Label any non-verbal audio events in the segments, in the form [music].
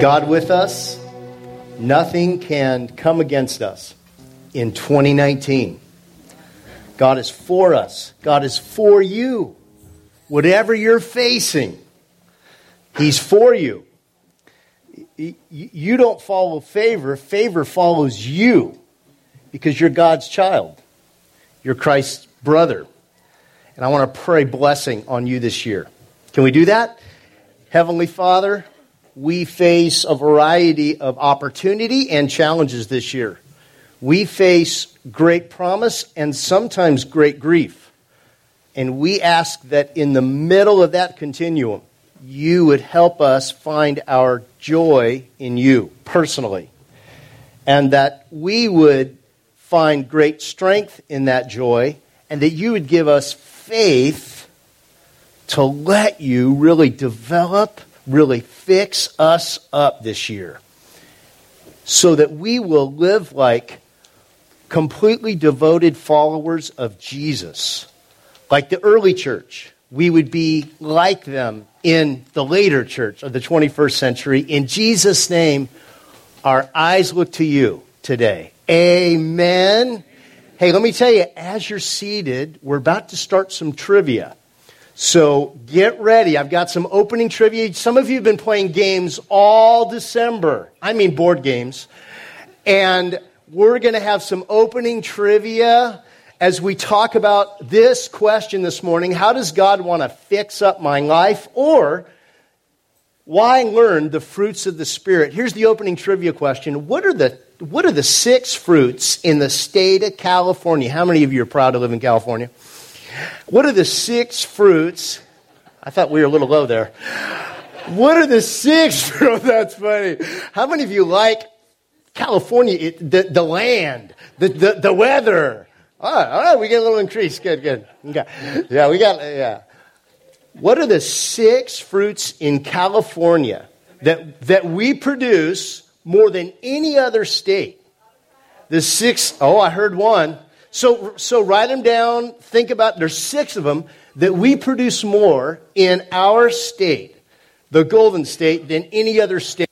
God with us, nothing can come against us in 2019. God is for us, God is for you. Whatever you're facing, He's for you. You don't follow favor, favor follows you because you're God's child. You're Christ's brother. And I want to pray blessing on you this year. Can we do that? Heavenly Father, we face a variety of opportunity and challenges this year. We face great promise and sometimes great grief. And we ask that in the middle of that continuum, you would help us find our joy in you personally. And that we would find great strength in that joy, and that you would give us faith to let you really develop, really fix us up this year. So that we will live like completely devoted followers of Jesus, like the early church. We would be like them in the later church of the 21st century. In Jesus' name, our eyes look to you today. Amen. Hey, let me tell you, as you're seated, we're about to start some trivia. So get ready. I've got some opening trivia. Some of you have been playing games all December. I mean, board games. And we're going to have some opening trivia as we talk about this question this morning How does God want to fix up my life? Or why learn the fruits of the Spirit? Here's the opening trivia question What are the what are the six fruits in the state of California? How many of you are proud to live in California? What are the six fruits? I thought we were a little low there. What are the six [laughs] fruits? That's funny. How many of you like California, it, the, the land, the, the, the weather. All right, all right, we get a little increase. Good, good. Okay. Yeah, we got, yeah. What are the six fruits in California that, that we produce more than any other state? The six, oh, I heard one. So, so write them down. Think about, there's six of them that we produce more in our state, the Golden State, than any other state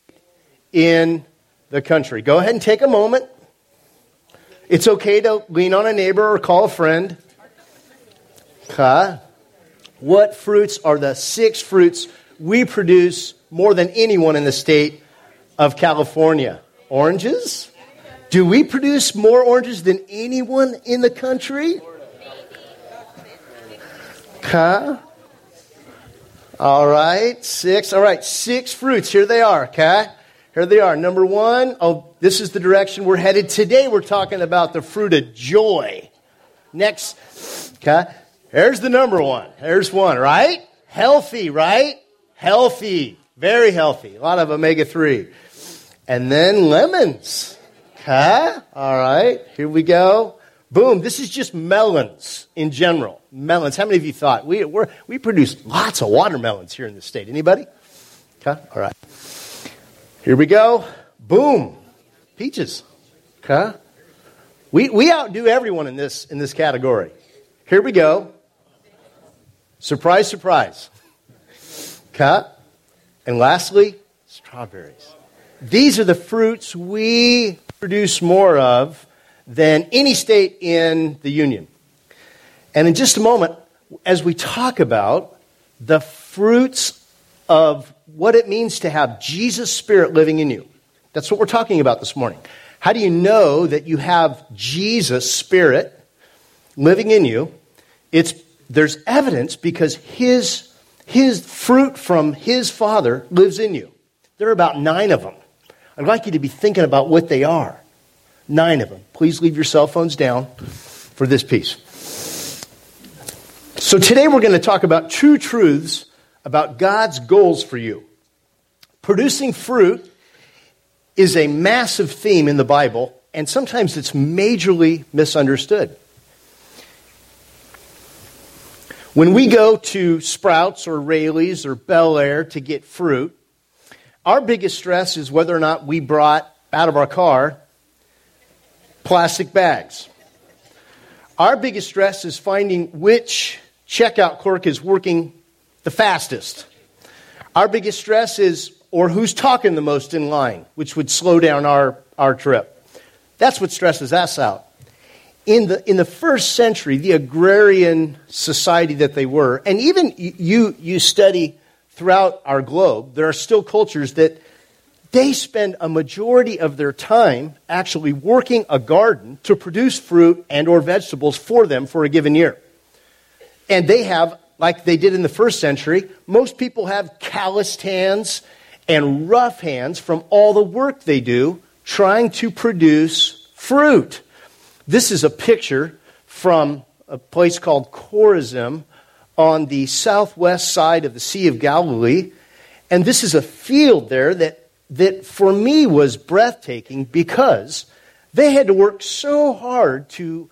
in the country. Go ahead and take a moment. It's okay to lean on a neighbor or call a friend. Okay. What fruits are the six fruits we produce more than anyone in the state of California? Oranges? Do we produce more oranges than anyone in the country? Okay. All right, six. All right, six fruits. Here they are, okay? Here they are. Number one, oh, this is the direction we're headed. Today we're talking about the fruit of joy. Next, okay, here's the number one. Here's one, right? Healthy, right? Healthy. Very healthy. A lot of omega 3. And then lemons. Okay, all right, here we go. Boom, this is just melons in general. Melons. How many of you thought? We, we produce lots of watermelons here in the state. Anybody? Okay, all right. Here we go. Boom. Peaches. Okay. We, we outdo everyone in this, in this category. Here we go. Surprise, surprise. Cut. And lastly, strawberries. These are the fruits we produce more of than any state in the Union. And in just a moment, as we talk about the fruits of what it means to have Jesus' Spirit living in you. That's what we're talking about this morning. How do you know that you have Jesus' Spirit living in you? It's, there's evidence because his, his fruit from his Father lives in you. There are about nine of them. I'd like you to be thinking about what they are. Nine of them. Please leave your cell phones down for this piece. So today we're going to talk about two truths about God's goals for you. Producing fruit is a massive theme in the Bible, and sometimes it's majorly misunderstood. When we go to Sprouts or Raley's or Bel Air to get fruit, our biggest stress is whether or not we brought out of our car plastic bags. Our biggest stress is finding which checkout clerk is working the fastest. Our biggest stress is or who's talking the most in line, which would slow down our, our trip. That's what stresses us out. In the, in the first century, the agrarian society that they were, and even you, you study throughout our globe, there are still cultures that they spend a majority of their time actually working a garden to produce fruit and or vegetables for them for a given year. And they have, like they did in the first century, most people have calloused hands and rough hands from all the work they do trying to produce fruit. This is a picture from a place called Chorazim on the southwest side of the Sea of Galilee. And this is a field there that that for me was breathtaking because they had to work so hard to,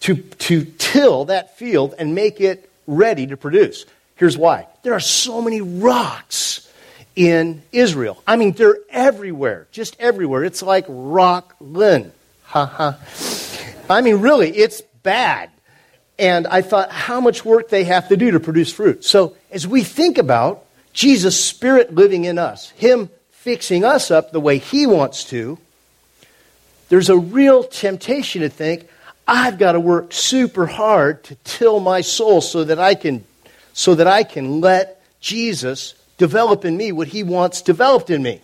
to, to till that field and make it ready to produce. Here's why there are so many rocks in Israel. I mean, they're everywhere, just everywhere. It's like rock Rockland. Ha ha. I mean, really, it's bad. And I thought how much work they have to do to produce fruit. So, as we think about Jesus' Spirit living in us, Him fixing us up the way He wants to, there's a real temptation to think, I've got to work super hard to till my soul so that I can, so that I can let Jesus develop in me what He wants developed in me.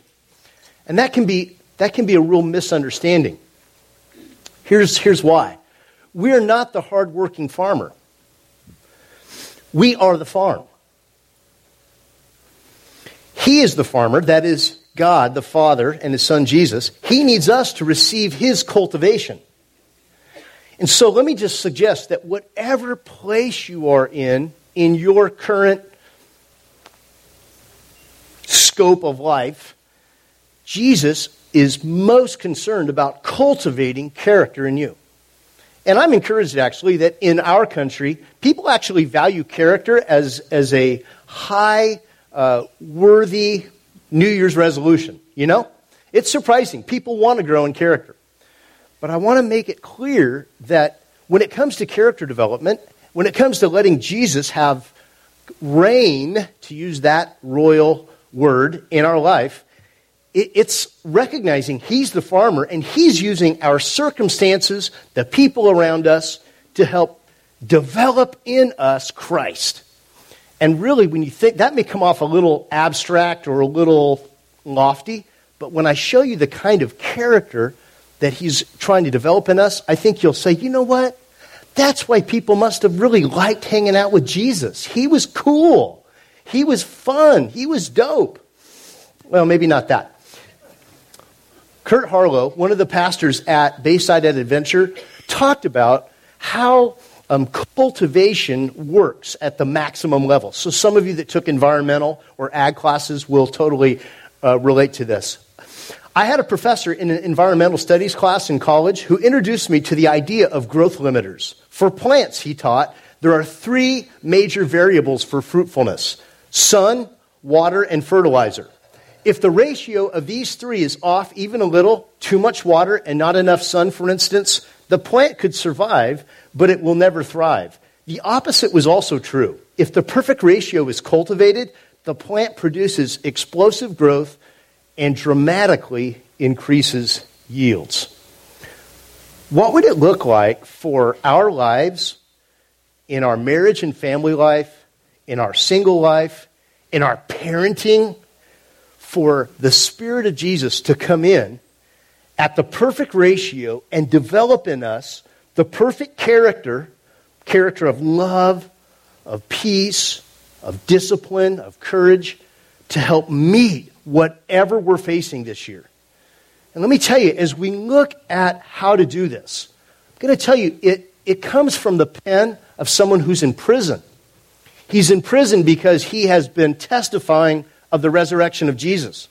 And that can be, that can be a real misunderstanding. Here's, here's why. We are not the hardworking farmer. We are the farm. He is the farmer, that is, God, the Father, and His Son Jesus, He needs us to receive His cultivation. And so let me just suggest that whatever place you are in, in your current scope of life, Jesus is most concerned about cultivating character in you. And I'm encouraged actually that in our country, people actually value character as, as a high, uh, worthy New Year's resolution. You know? It's surprising. People want to grow in character. But I want to make it clear that when it comes to character development, when it comes to letting Jesus have reign, to use that royal word, in our life, it's recognizing He's the farmer and He's using our circumstances, the people around us, to help develop in us Christ. And really, when you think, that may come off a little abstract or a little lofty, but when I show you the kind of character that he's trying to develop in us, I think you'll say, you know what? That's why people must have really liked hanging out with Jesus. He was cool. He was fun. He was dope. Well, maybe not that. Kurt Harlow, one of the pastors at Bayside at Adventure, talked about how um, cultivation works at the maximum level. So, some of you that took environmental or ag classes will totally uh, relate to this. I had a professor in an environmental studies class in college who introduced me to the idea of growth limiters. For plants, he taught, there are three major variables for fruitfulness sun, water, and fertilizer. If the ratio of these three is off even a little, too much water and not enough sun, for instance, the plant could survive, but it will never thrive. The opposite was also true. If the perfect ratio is cultivated, the plant produces explosive growth and dramatically increases yields. What would it look like for our lives, in our marriage and family life, in our single life, in our parenting, for the Spirit of Jesus to come in at the perfect ratio and develop in us the perfect character character of love, of peace, of discipline, of courage to help meet whatever we're facing this year. And let me tell you, as we look at how to do this, I'm going to tell you it, it comes from the pen of someone who's in prison. He's in prison because he has been testifying of the resurrection of Jesus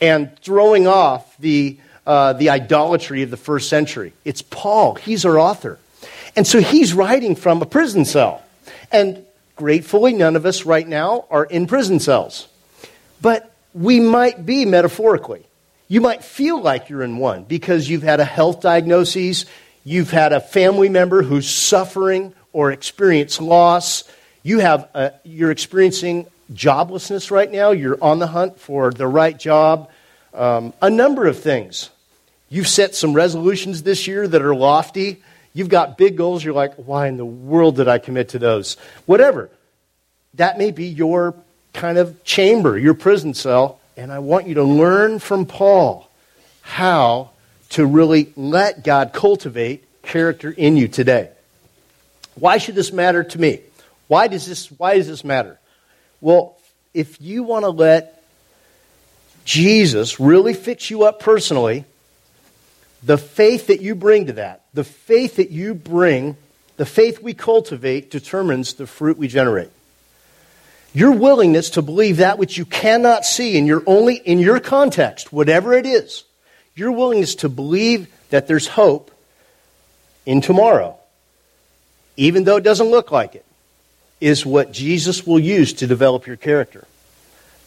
and throwing off the uh, the idolatry of the first century. It's Paul, he's our author. And so he's writing from a prison cell. And gratefully, none of us right now are in prison cells. But we might be metaphorically. You might feel like you're in one because you've had a health diagnosis, you've had a family member who's suffering or experienced loss, you have a, you're experiencing joblessness right now, you're on the hunt for the right job, um, a number of things. You've set some resolutions this year that are lofty. You've got big goals. You're like, why in the world did I commit to those? Whatever. That may be your kind of chamber, your prison cell. And I want you to learn from Paul how to really let God cultivate character in you today. Why should this matter to me? Why does this, why does this matter? Well, if you want to let Jesus really fix you up personally, the faith that you bring to that, the faith that you bring, the faith we cultivate determines the fruit we generate. Your willingness to believe that which you cannot see in your only in your context, whatever it is, your willingness to believe that there's hope in tomorrow, even though it doesn't look like it, is what Jesus will use to develop your character.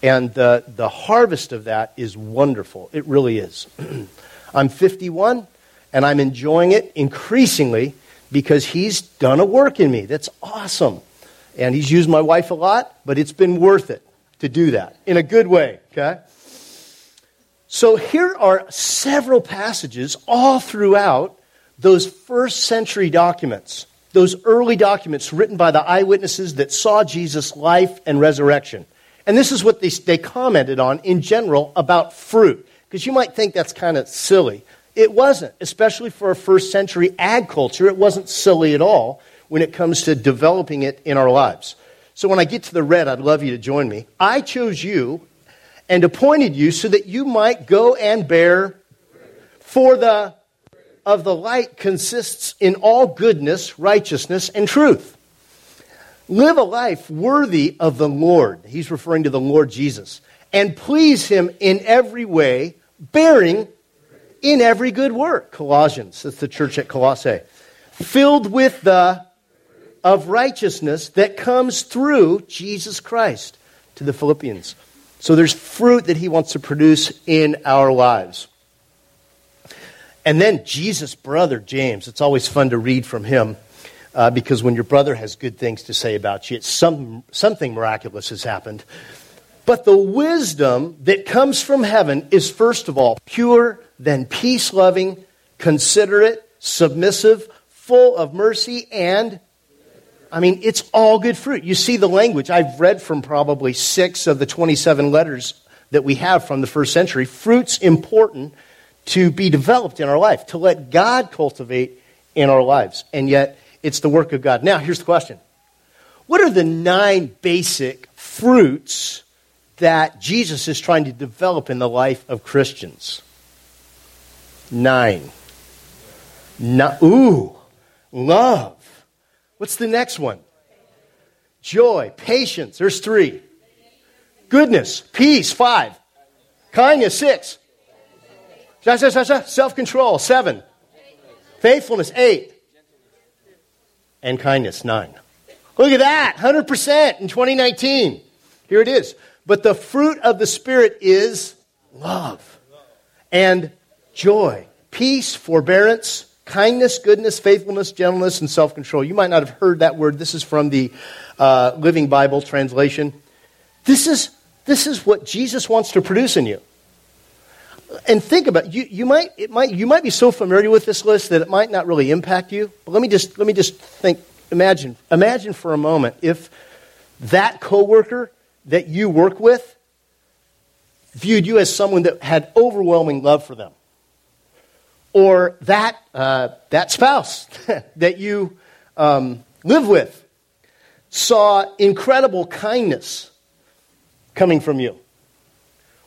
And the, the harvest of that is wonderful. It really is. [clears throat] I'm 51, and I'm enjoying it increasingly because he's done a work in me. That's awesome. And he's used my wife a lot, but it's been worth it to do that in a good way, okay? So here are several passages all throughout those first century documents, those early documents written by the eyewitnesses that saw Jesus' life and resurrection. And this is what they, they commented on in general about fruit. Because you might think that's kind of silly. It wasn't, especially for a first century ag culture. It wasn't silly at all when it comes to developing it in our lives. So when I get to the red, I'd love you to join me. I chose you and appointed you so that you might go and bear for the of the light consists in all goodness, righteousness, and truth. Live a life worthy of the Lord. He's referring to the Lord Jesus. And please him in every way, bearing in every good work. Colossians, that's the church at Colossae. Filled with the of righteousness that comes through Jesus Christ to the Philippians. So there's fruit that he wants to produce in our lives. And then Jesus' brother, James, it's always fun to read from him uh, because when your brother has good things to say about you, it's some, something miraculous has happened. But the wisdom that comes from heaven is, first of all, pure, then peace loving, considerate, submissive, full of mercy, and I mean, it's all good fruit. You see the language. I've read from probably six of the 27 letters that we have from the first century. Fruit's important to be developed in our life, to let God cultivate in our lives. And yet, it's the work of God. Now, here's the question What are the nine basic fruits that Jesus is trying to develop in the life of Christians? Nine. No, ooh, love. What's the next one? Joy, patience. There's three. Goodness, peace, five. Kindness, six. Self control, seven. Faithfulness, eight. And kindness, nine. Look at that, 100% in 2019. Here it is. But the fruit of the Spirit is love and joy, peace, forbearance, kindness, goodness, faithfulness, gentleness, and self control. You might not have heard that word. This is from the uh, Living Bible translation. This is, this is what Jesus wants to produce in you and think about. You, you, might, it might, you might be so familiar with this list that it might not really impact you. But let me just, let me just think, imagine, imagine for a moment if that coworker that you work with viewed you as someone that had overwhelming love for them. Or that, uh, that spouse [laughs] that you um, live with saw incredible kindness coming from you.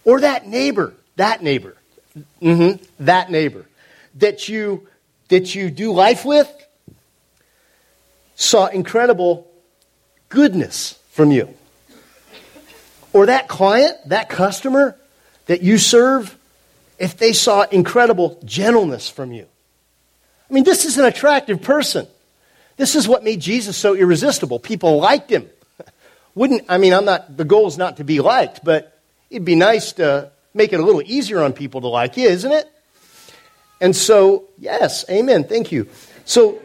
Or that neighbor that neighbor, mm-hmm, that neighbor that you, that you do life with saw incredible goodness from you. Or that client, that customer that you serve, if they saw incredible gentleness from you. I mean, this is an attractive person. This is what made Jesus so irresistible. People liked him. [laughs] Wouldn't, I mean, I'm not, the goal is not to be liked, but it'd be nice to make it a little easier on people to like you, isn't it? And so, yes, amen. Thank you. So,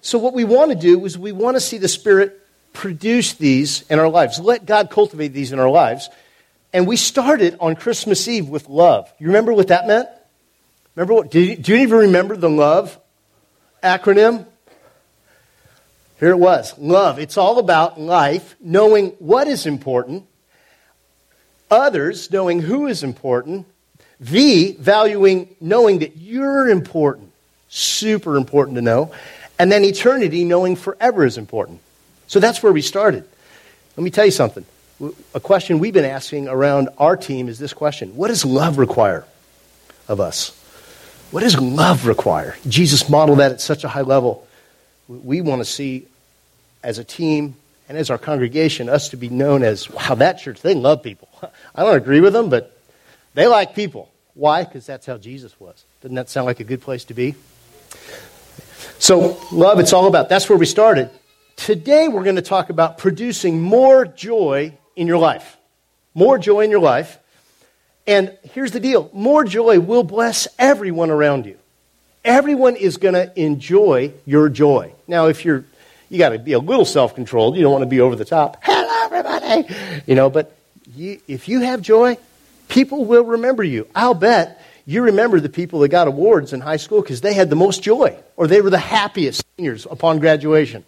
so what we want to do is we want to see the Spirit produce these in our lives. Let God cultivate these in our lives. And we started on Christmas Eve with love. You remember what that meant? Remember what? Do you, do you even remember the love acronym? Here it was love. It's all about life, knowing what is important, others, knowing who is important, V, valuing knowing that you're important, super important to know, and then eternity, knowing forever is important. So that's where we started. Let me tell you something. A question we've been asking around our team is this question What does love require of us? What does love require? Jesus modeled that at such a high level. We want to see, as a team and as our congregation, us to be known as, wow, that church, they love people. [laughs] I don't agree with them, but they like people. Why? Because that's how Jesus was. Doesn't that sound like a good place to be? So, love, it's all about. That's where we started. Today, we're going to talk about producing more joy in your life. More joy in your life. And here's the deal more joy will bless everyone around you. Everyone is going to enjoy your joy. Now, if you're, you got to be a little self controlled. You don't want to be over the top. Hello, everybody. You know, but you, if you have joy, people will remember you. I'll bet you remember the people that got awards in high school because they had the most joy or they were the happiest seniors upon graduation.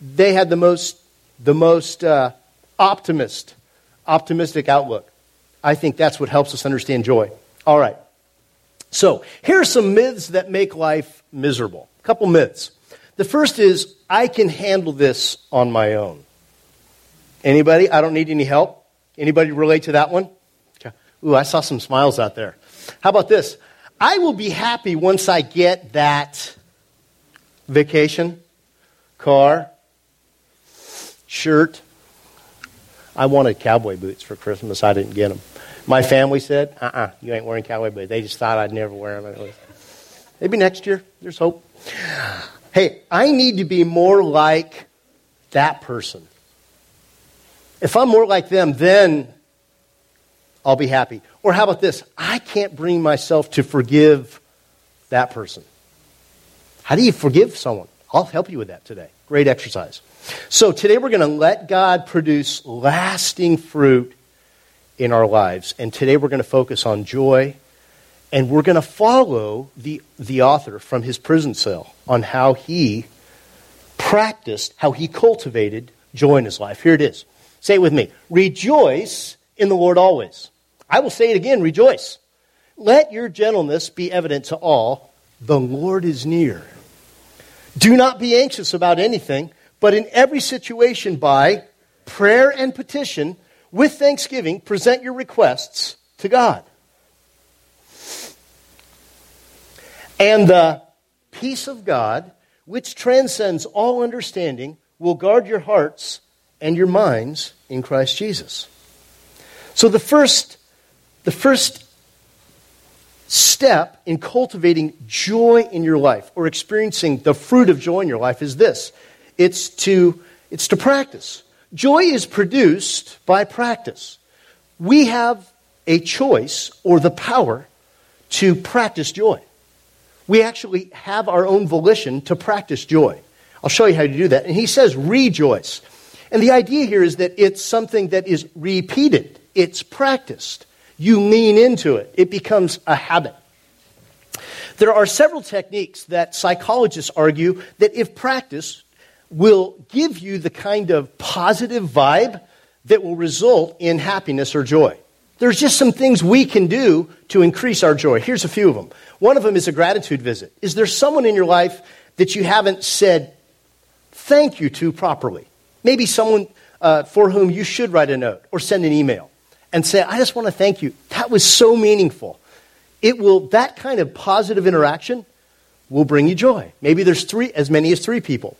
They had the most, the most uh, optimist, optimistic outlook. I think that's what helps us understand joy. All right. So, here are some myths that make life miserable. A couple myths. The first is I can handle this on my own. Anybody? I don't need any help. Anybody relate to that one? Ooh, I saw some smiles out there. How about this? I will be happy once I get that vacation, car, shirt. I wanted cowboy boots for Christmas. I didn't get them. My family said, uh uh-uh, uh you ain't wearing cowboy boots. They just thought I'd never wear them. Maybe next year. There's hope. Hey, I need to be more like that person. If I'm more like them, then I'll be happy. Or how about this? I can't bring myself to forgive that person. How do you forgive someone? I'll help you with that today. Great exercise. So today we're going to let God produce lasting fruit in our lives. And today we're going to focus on joy. And we're going to follow the, the author from his prison cell on how he practiced, how he cultivated joy in his life. Here it is. Say it with me. Rejoice in the Lord always. I will say it again rejoice. Let your gentleness be evident to all. The Lord is near. Do not be anxious about anything, but in every situation, by prayer and petition, with thanksgiving, present your requests to God. And the peace of God, which transcends all understanding, will guard your hearts and your minds in Christ Jesus. So the first, the first step in cultivating joy in your life or experiencing the fruit of joy in your life is this. It's to, it's to practice. Joy is produced by practice. We have a choice or the power to practice joy. We actually have our own volition to practice joy. I'll show you how to do that. And he says, rejoice. And the idea here is that it's something that is repeated, it's practiced. You lean into it, it becomes a habit. There are several techniques that psychologists argue that, if practiced, will give you the kind of positive vibe that will result in happiness or joy. There's just some things we can do to increase our joy. Here's a few of them. One of them is a gratitude visit. Is there someone in your life that you haven't said thank you to properly? Maybe someone uh, for whom you should write a note or send an email and say, I just want to thank you. That was so meaningful. It will, that kind of positive interaction will bring you joy. Maybe there's three, as many as three people.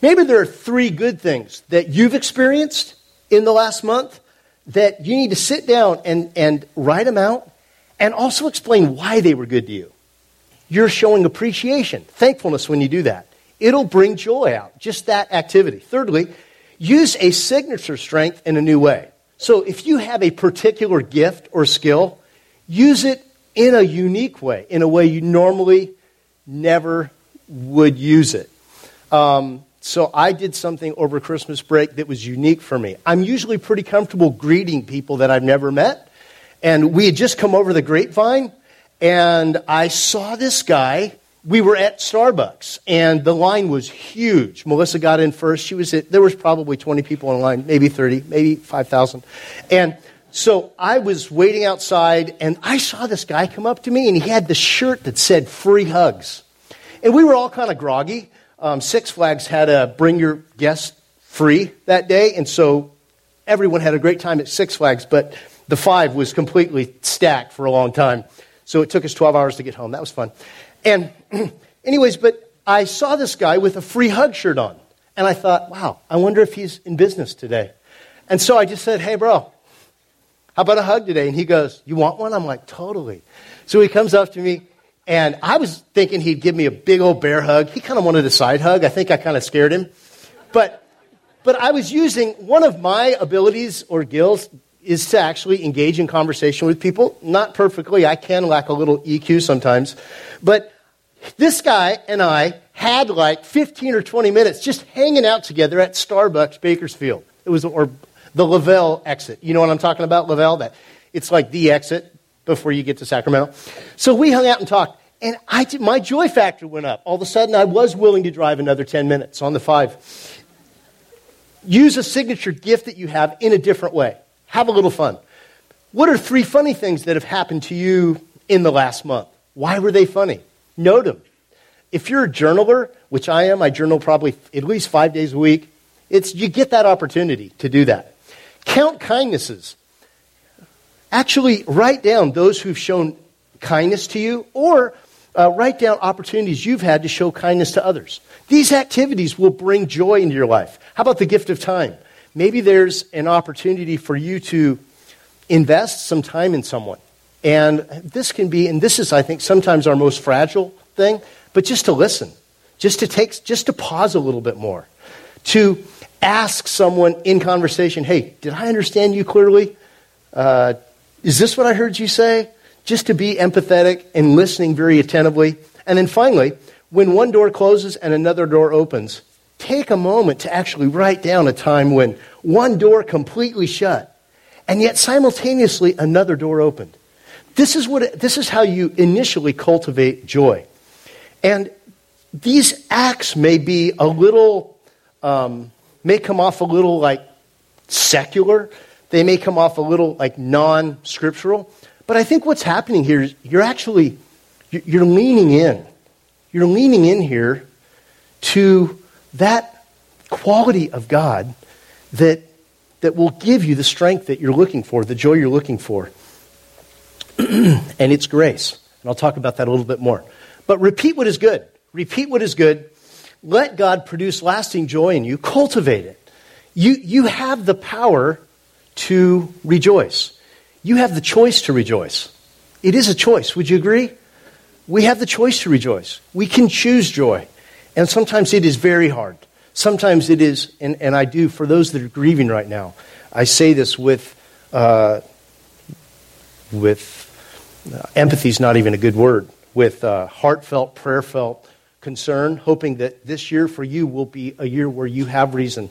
Maybe there are three good things that you've experienced in the last month that you need to sit down and, and write them out and also explain why they were good to you. You're showing appreciation, thankfulness when you do that. It'll bring joy out, just that activity. Thirdly, use a signature strength in a new way. So if you have a particular gift or skill, use it in a unique way, in a way you normally never would use it. Um, So I did something over Christmas break that was unique for me. I'm usually pretty comfortable greeting people that I've never met. And we had just come over the grapevine, and I saw this guy. We were at Starbucks, and the line was huge. Melissa got in first. She was at, there was probably 20 people in line, maybe 30, maybe 5,000. And so I was waiting outside, and I saw this guy come up to me, and he had the shirt that said free hugs. And we were all kind of groggy. Um, Six Flags had a bring your guest free that day, and so everyone had a great time at Six Flags, but the five was completely stacked for a long time. So it took us 12 hours to get home. That was fun. And, [clears throat] anyways, but I saw this guy with a free hug shirt on. And I thought, wow, I wonder if he's in business today. And so I just said, hey, bro, how about a hug today? And he goes, you want one? I'm like, totally. So he comes up to me and I was thinking he'd give me a big old bear hug. He kind of wanted a side hug. I think I kind of scared him. But, but I was using one of my abilities or gills is to actually engage in conversation with people. Not perfectly. I can lack a little EQ sometimes. But this guy and I had like 15 or 20 minutes just hanging out together at Starbucks Bakersfield. It was, or the Laval exit. You know what I'm talking about, Laval? That it's like the exit before you get to Sacramento. So we hung out and talked. And I did, my joy factor went up. All of a sudden, I was willing to drive another 10 minutes on the five. Use a signature gift that you have in a different way. Have a little fun. What are three funny things that have happened to you in the last month? Why were they funny? Note them. If you're a journaler, which I am, I journal probably at least five days a week, it's, you get that opportunity to do that. Count kindnesses. Actually, write down those who've shown kindness to you or uh, write down opportunities you've had to show kindness to others. These activities will bring joy into your life. How about the gift of time? Maybe there's an opportunity for you to invest some time in someone. And this can be, and this is, I think, sometimes our most fragile thing, but just to listen, just to take, just to pause a little bit more, to ask someone in conversation, hey, did I understand you clearly? Uh, is this what I heard you say? just to be empathetic and listening very attentively. And then finally, when one door closes and another door opens, take a moment to actually write down a time when one door completely shut and yet simultaneously another door opened. This is, what it, this is how you initially cultivate joy. And these acts may be a little, um, may come off a little like secular. They may come off a little like non scriptural. But I think what's happening here is you're actually you're leaning in. You're leaning in here to that quality of God that, that will give you the strength that you're looking for, the joy you're looking for. [clears throat] and it's grace. And I'll talk about that a little bit more. But repeat what is good. Repeat what is good. Let God produce lasting joy in you. Cultivate it. You, you have the power to rejoice. You have the choice to rejoice. It is a choice. Would you agree? We have the choice to rejoice. We can choose joy. And sometimes it is very hard. Sometimes it is, and, and I do, for those that are grieving right now, I say this with, uh, with uh, empathy is not even a good word, with uh, heartfelt, prayerfelt concern, hoping that this year for you will be a year where you have reason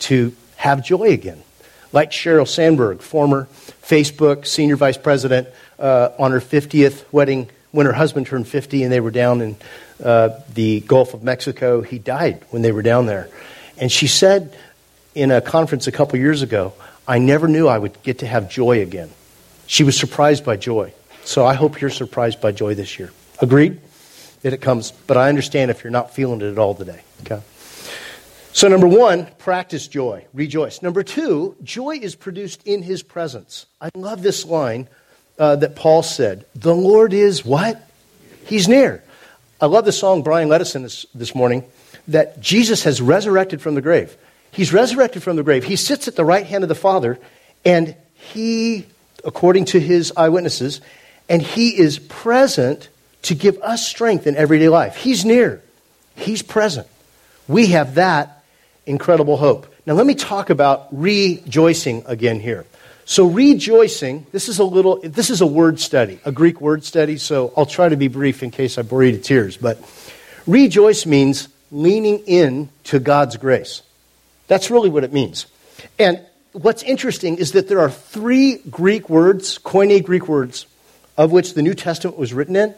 to have joy again like Sheryl Sandberg, former Facebook senior vice president, uh, on her 50th wedding when her husband turned 50 and they were down in uh, the Gulf of Mexico. He died when they were down there. And she said in a conference a couple years ago, I never knew I would get to have joy again. She was surprised by joy. So I hope you're surprised by joy this year. Agreed? That it comes, but I understand if you're not feeling it at all today. Okay? So, number one, practice joy, rejoice. Number two, joy is produced in his presence. I love this line uh, that Paul said The Lord is what? He's near. I love the song Brian led us in this, this morning that Jesus has resurrected from the grave. He's resurrected from the grave. He sits at the right hand of the Father, and he, according to his eyewitnesses, and he is present to give us strength in everyday life. He's near, he's present. We have that incredible hope. Now, let me talk about rejoicing again here. So, rejoicing, this is a little, this is a word study, a Greek word study, so I'll try to be brief in case I bore you to tears. But rejoice means leaning in to God's grace. That's really what it means. And what's interesting is that there are three Greek words, Koine Greek words, of which the New Testament was written in,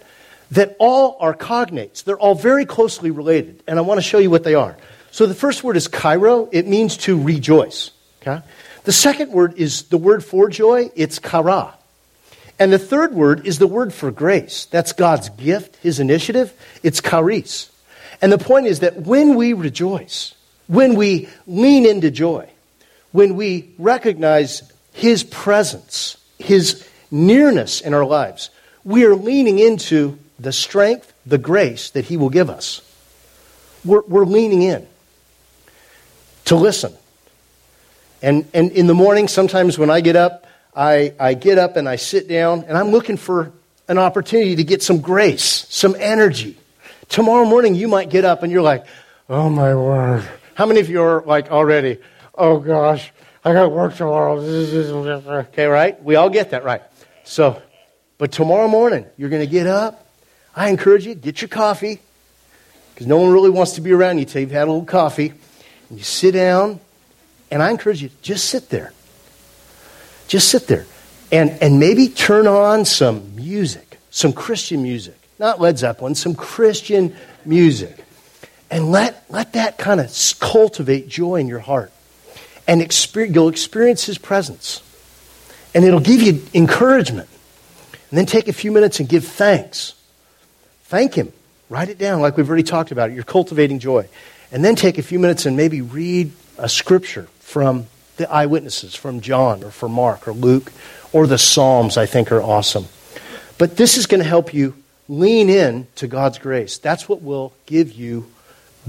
that all are cognates. They're all very closely related. And I want to show you what they are. So the first word is chairo. It means to rejoice. Okay? The second word is the word for joy. It's chara. And the third word is the word for grace. That's God's gift, his initiative. It's charis. And the point is that when we rejoice, when we lean into joy, when we recognize his presence, his nearness in our lives, we are leaning into the strength, the grace that he will give us. We're, we're leaning in to listen. And, and in the morning, sometimes when I get up, I, I get up and I sit down and I'm looking for an opportunity to get some grace, some energy. Tomorrow morning, you might get up and you're like, oh my word. How many of you are like already, oh gosh, I got work tomorrow. [laughs] Okay, right? We all get that, right? So, but tomorrow morning, you're going to get up. I encourage you, get your coffee, because no one really wants to be around you till you've had a little coffee. And you sit down, and I encourage you, just sit there. Just sit there and, and maybe turn on some music, some Christian music, not Led Zeppelin, some Christian music. And let, let that kind of cultivate joy in your heart. And experience, you'll experience His presence. And it'll give you encouragement. And then take a few minutes and give thanks. Thank Him. Write it down like we've already talked about it. You're cultivating joy. And then take a few minutes and maybe read a scripture from the eyewitnesses from John or from Mark or Luke or the Psalms, I think, are awesome. But this is going to help you lean in to God's grace. That's what will give you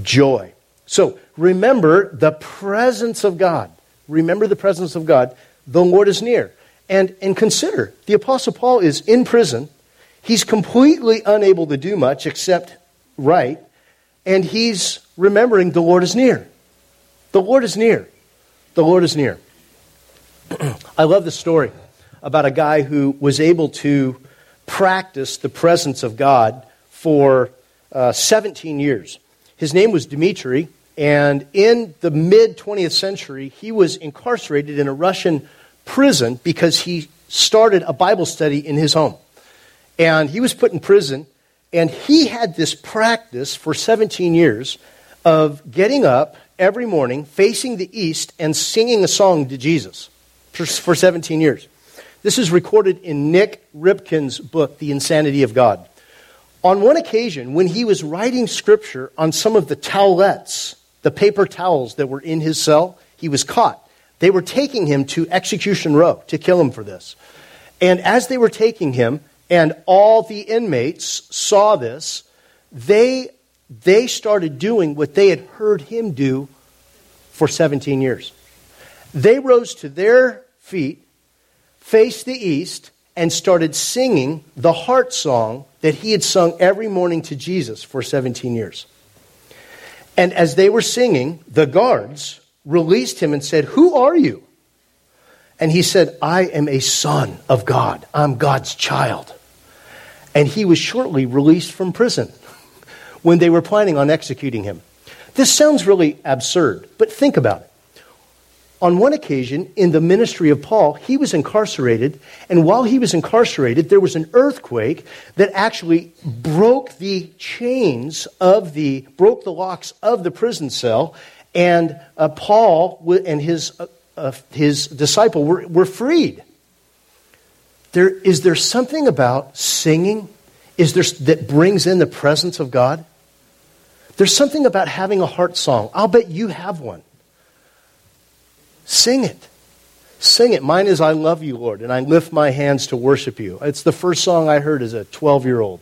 joy. So remember the presence of God. Remember the presence of God. The Lord is near. And, and consider the Apostle Paul is in prison. He's completely unable to do much except write. And he's remembering the Lord is near. The Lord is near. The Lord is near. [clears throat] I love the story about a guy who was able to practice the presence of God for uh, 17 years. His name was Dmitri, and in the mid 20th century, he was incarcerated in a Russian prison because he started a Bible study in his home. And he was put in prison, and he had this practice for 17 years of getting up every morning facing the east and singing a song to Jesus for, for 17 years. This is recorded in Nik Ripken's book, The Insanity of God. On one occasion, when he was writing scripture on some of the towelettes, the paper towels that were in his cell, he was caught. They were taking him to execution row to kill him for this. And as they were taking him, and all the inmates saw this, they they started doing what they had heard him do for 17 years. They rose to their feet, faced the east, and started singing the heart song that he had sung every morning to Jesus for 17 years. And as they were singing, the guards released him and said, Who are you? And he said, I am a son of God. I'm God's child. And he was shortly released from prison when they were planning on executing him. This sounds really absurd, but think about it. On one occasion, in the ministry of Paul, he was incarcerated, and while he was incarcerated, there was an earthquake that actually broke the chains of the, broke the locks of the prison cell, and uh, Paul and his, uh, uh, his disciple were, were freed. There, is there something about singing is there, that brings in the presence of God? There's something about having a heart song. I'll bet you have one. Sing it. Sing it. Mine is I love you, Lord, and I lift my hands to worship you. It's the first song I heard as a 12 year old.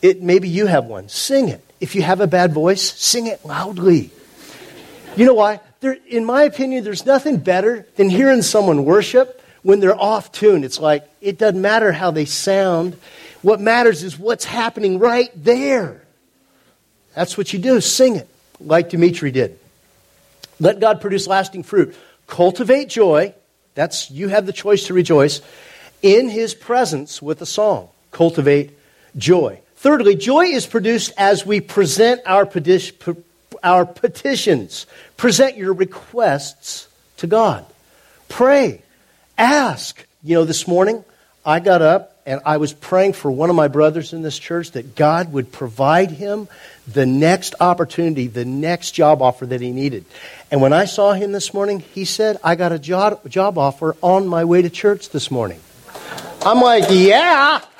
It, maybe you have one. Sing it. If you have a bad voice, sing it loudly. You know why? There, in my opinion, there's nothing better than hearing someone worship when they're off tune. It's like, it doesn't matter how they sound. What matters is what's happening right there. That's what you do, sing it, like Dimitri did. Let God produce lasting fruit. Cultivate joy. That's you have the choice to rejoice in his presence with a song. Cultivate joy. Thirdly, joy is produced as we present our, our petitions. Present your requests to God. Pray. Ask. You know, this morning I got up and I was praying for one of my brothers in this church that God would provide him the next opportunity, the next job offer that he needed. And when I saw him this morning, he said, I got a job, job offer on my way to church this morning. I'm like, yeah. [laughs]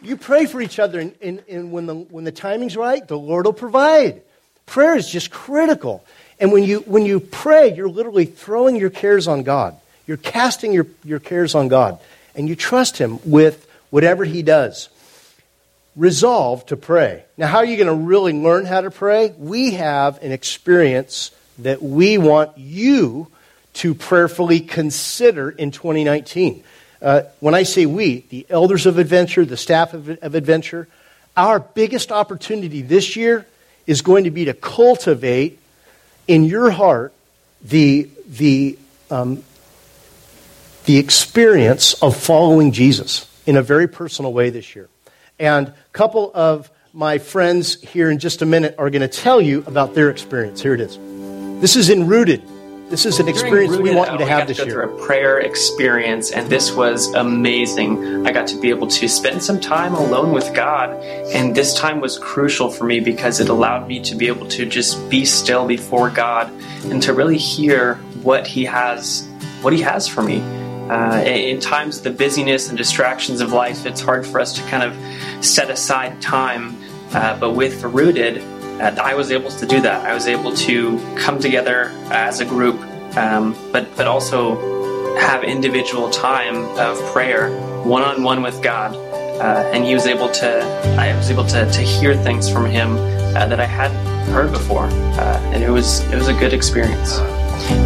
You pray for each other, and, and, and, when, the, when the timing's right, the Lord will provide. Prayer is just critical. And when you, when you pray, you're literally throwing your cares on God. You're casting your, your cares on God, and you trust Him with whatever He does. Resolve to pray. Now, how are you going to really learn how to pray? We have an experience that we want you to prayerfully consider in 2019. Uh, when I say we, the elders of Adventure, the staff of, of Adventure, our biggest opportunity this year is going to be to cultivate in your heart the, the, um, the experience of following Jesus in a very personal way this year. And a couple of my friends here in just a minute are going to tell you about their experience. Here it is. This is in Rooted. This is an experience we want you to have this year. A prayer experience, and this was amazing. I got to be able to spend some time alone with God, and this time was crucial for me because it allowed me to be able to just be still before God and to really hear what He has, what He has for me. Uh, in times of the busyness and distractions of life, it's hard for us to kind of set aside time. Uh, but with Rooted, uh, I was able to do that. I was able to come together as a group, um, but but also have individual time of prayer, one on one with God, uh, and He was able to. I was able to to hear things from Him uh, that I hadn't heard before, uh, and it was it was a good experience.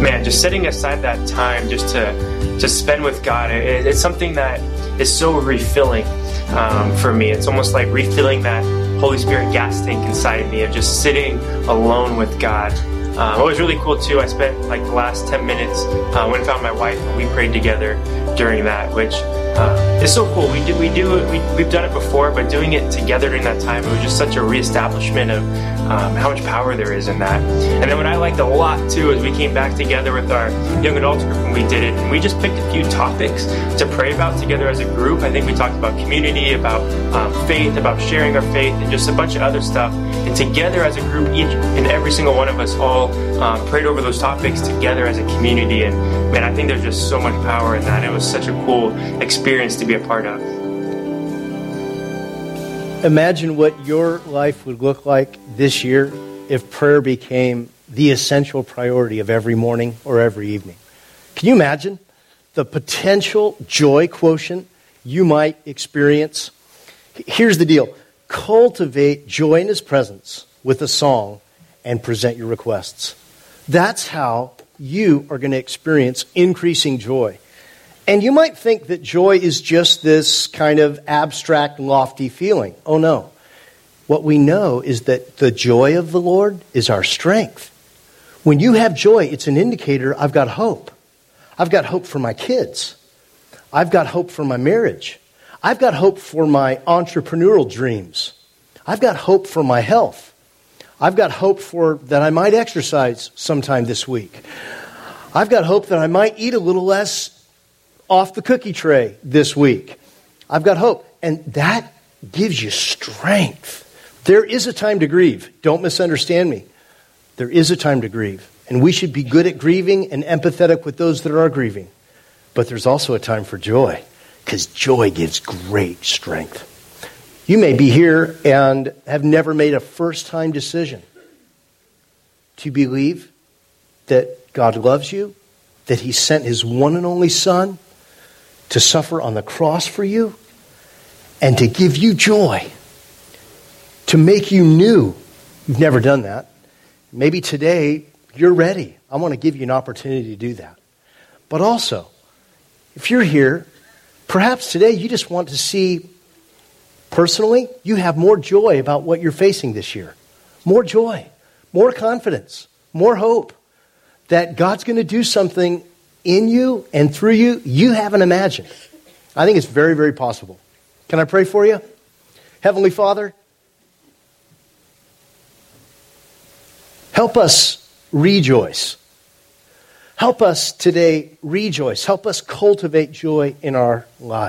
Man, just setting aside that time just to to spend with God, it, it's something that is so refilling um, for me. It's almost like refilling that Holy Spirit gas tank inside me of just sitting alone with God. Um, it was really cool too. I spent like the last 10 minutes, uh, went and found my wife, and we prayed together during that, which uh, is so cool. We do, we do it, we, we've done it before, but doing it together during that time, it was just such a reestablishment of um, how much power there is in that. And then what I liked a lot too is we came back together with our young adults group and we did it, and we just picked a few topics to pray about together as a group. I think we talked about community, about um, faith, about sharing our faith, and just a bunch of other stuff. And together as a group, each and every single one of us all um, prayed over those topics together as a community. And man, I think there's just so much power in that. It was such a cool experience to be a part of. Imagine what your life would look like this year if prayer became the essential priority of every morning or every evening. Can you imagine the potential joy quotient you might experience? Here's the deal cultivate joy in His presence with a song and present your requests. That's how you are going to experience increasing joy. And you might think that joy is just this kind of abstract, lofty feeling. Oh no. What we know is that the joy of the Lord is our strength. When you have joy, it's an indicator I've got hope. I've got hope for my kids. I've got hope for my marriage. I've got hope for my entrepreneurial dreams. I've got hope for my health. I've got hope for that I might exercise sometime this week. I've got hope that I might eat a little less off the cookie tray this week. I've got hope. And that gives you strength. There is a time to grieve. Don't misunderstand me. There is a time to grieve. And we should be good at grieving and empathetic with those that are grieving. But there's also a time for joy, because joy gives great strength. You may be here and have never made a first time decision to believe that God loves you, that He sent His one and only Son to suffer on the cross for you, and to give you joy, to make you new. You've never done that. Maybe today you're ready. I want to give you an opportunity to do that. But also, if you're here, perhaps today you just want to see Personally, you have more joy about what you're facing this year. More joy, more confidence, more hope that God's going to do something in you and through you you haven't imagined. I think it's very, very possible. Can I pray for you? Heavenly Father, Help us rejoice. Help us today rejoice. Help us cultivate joy in our lives.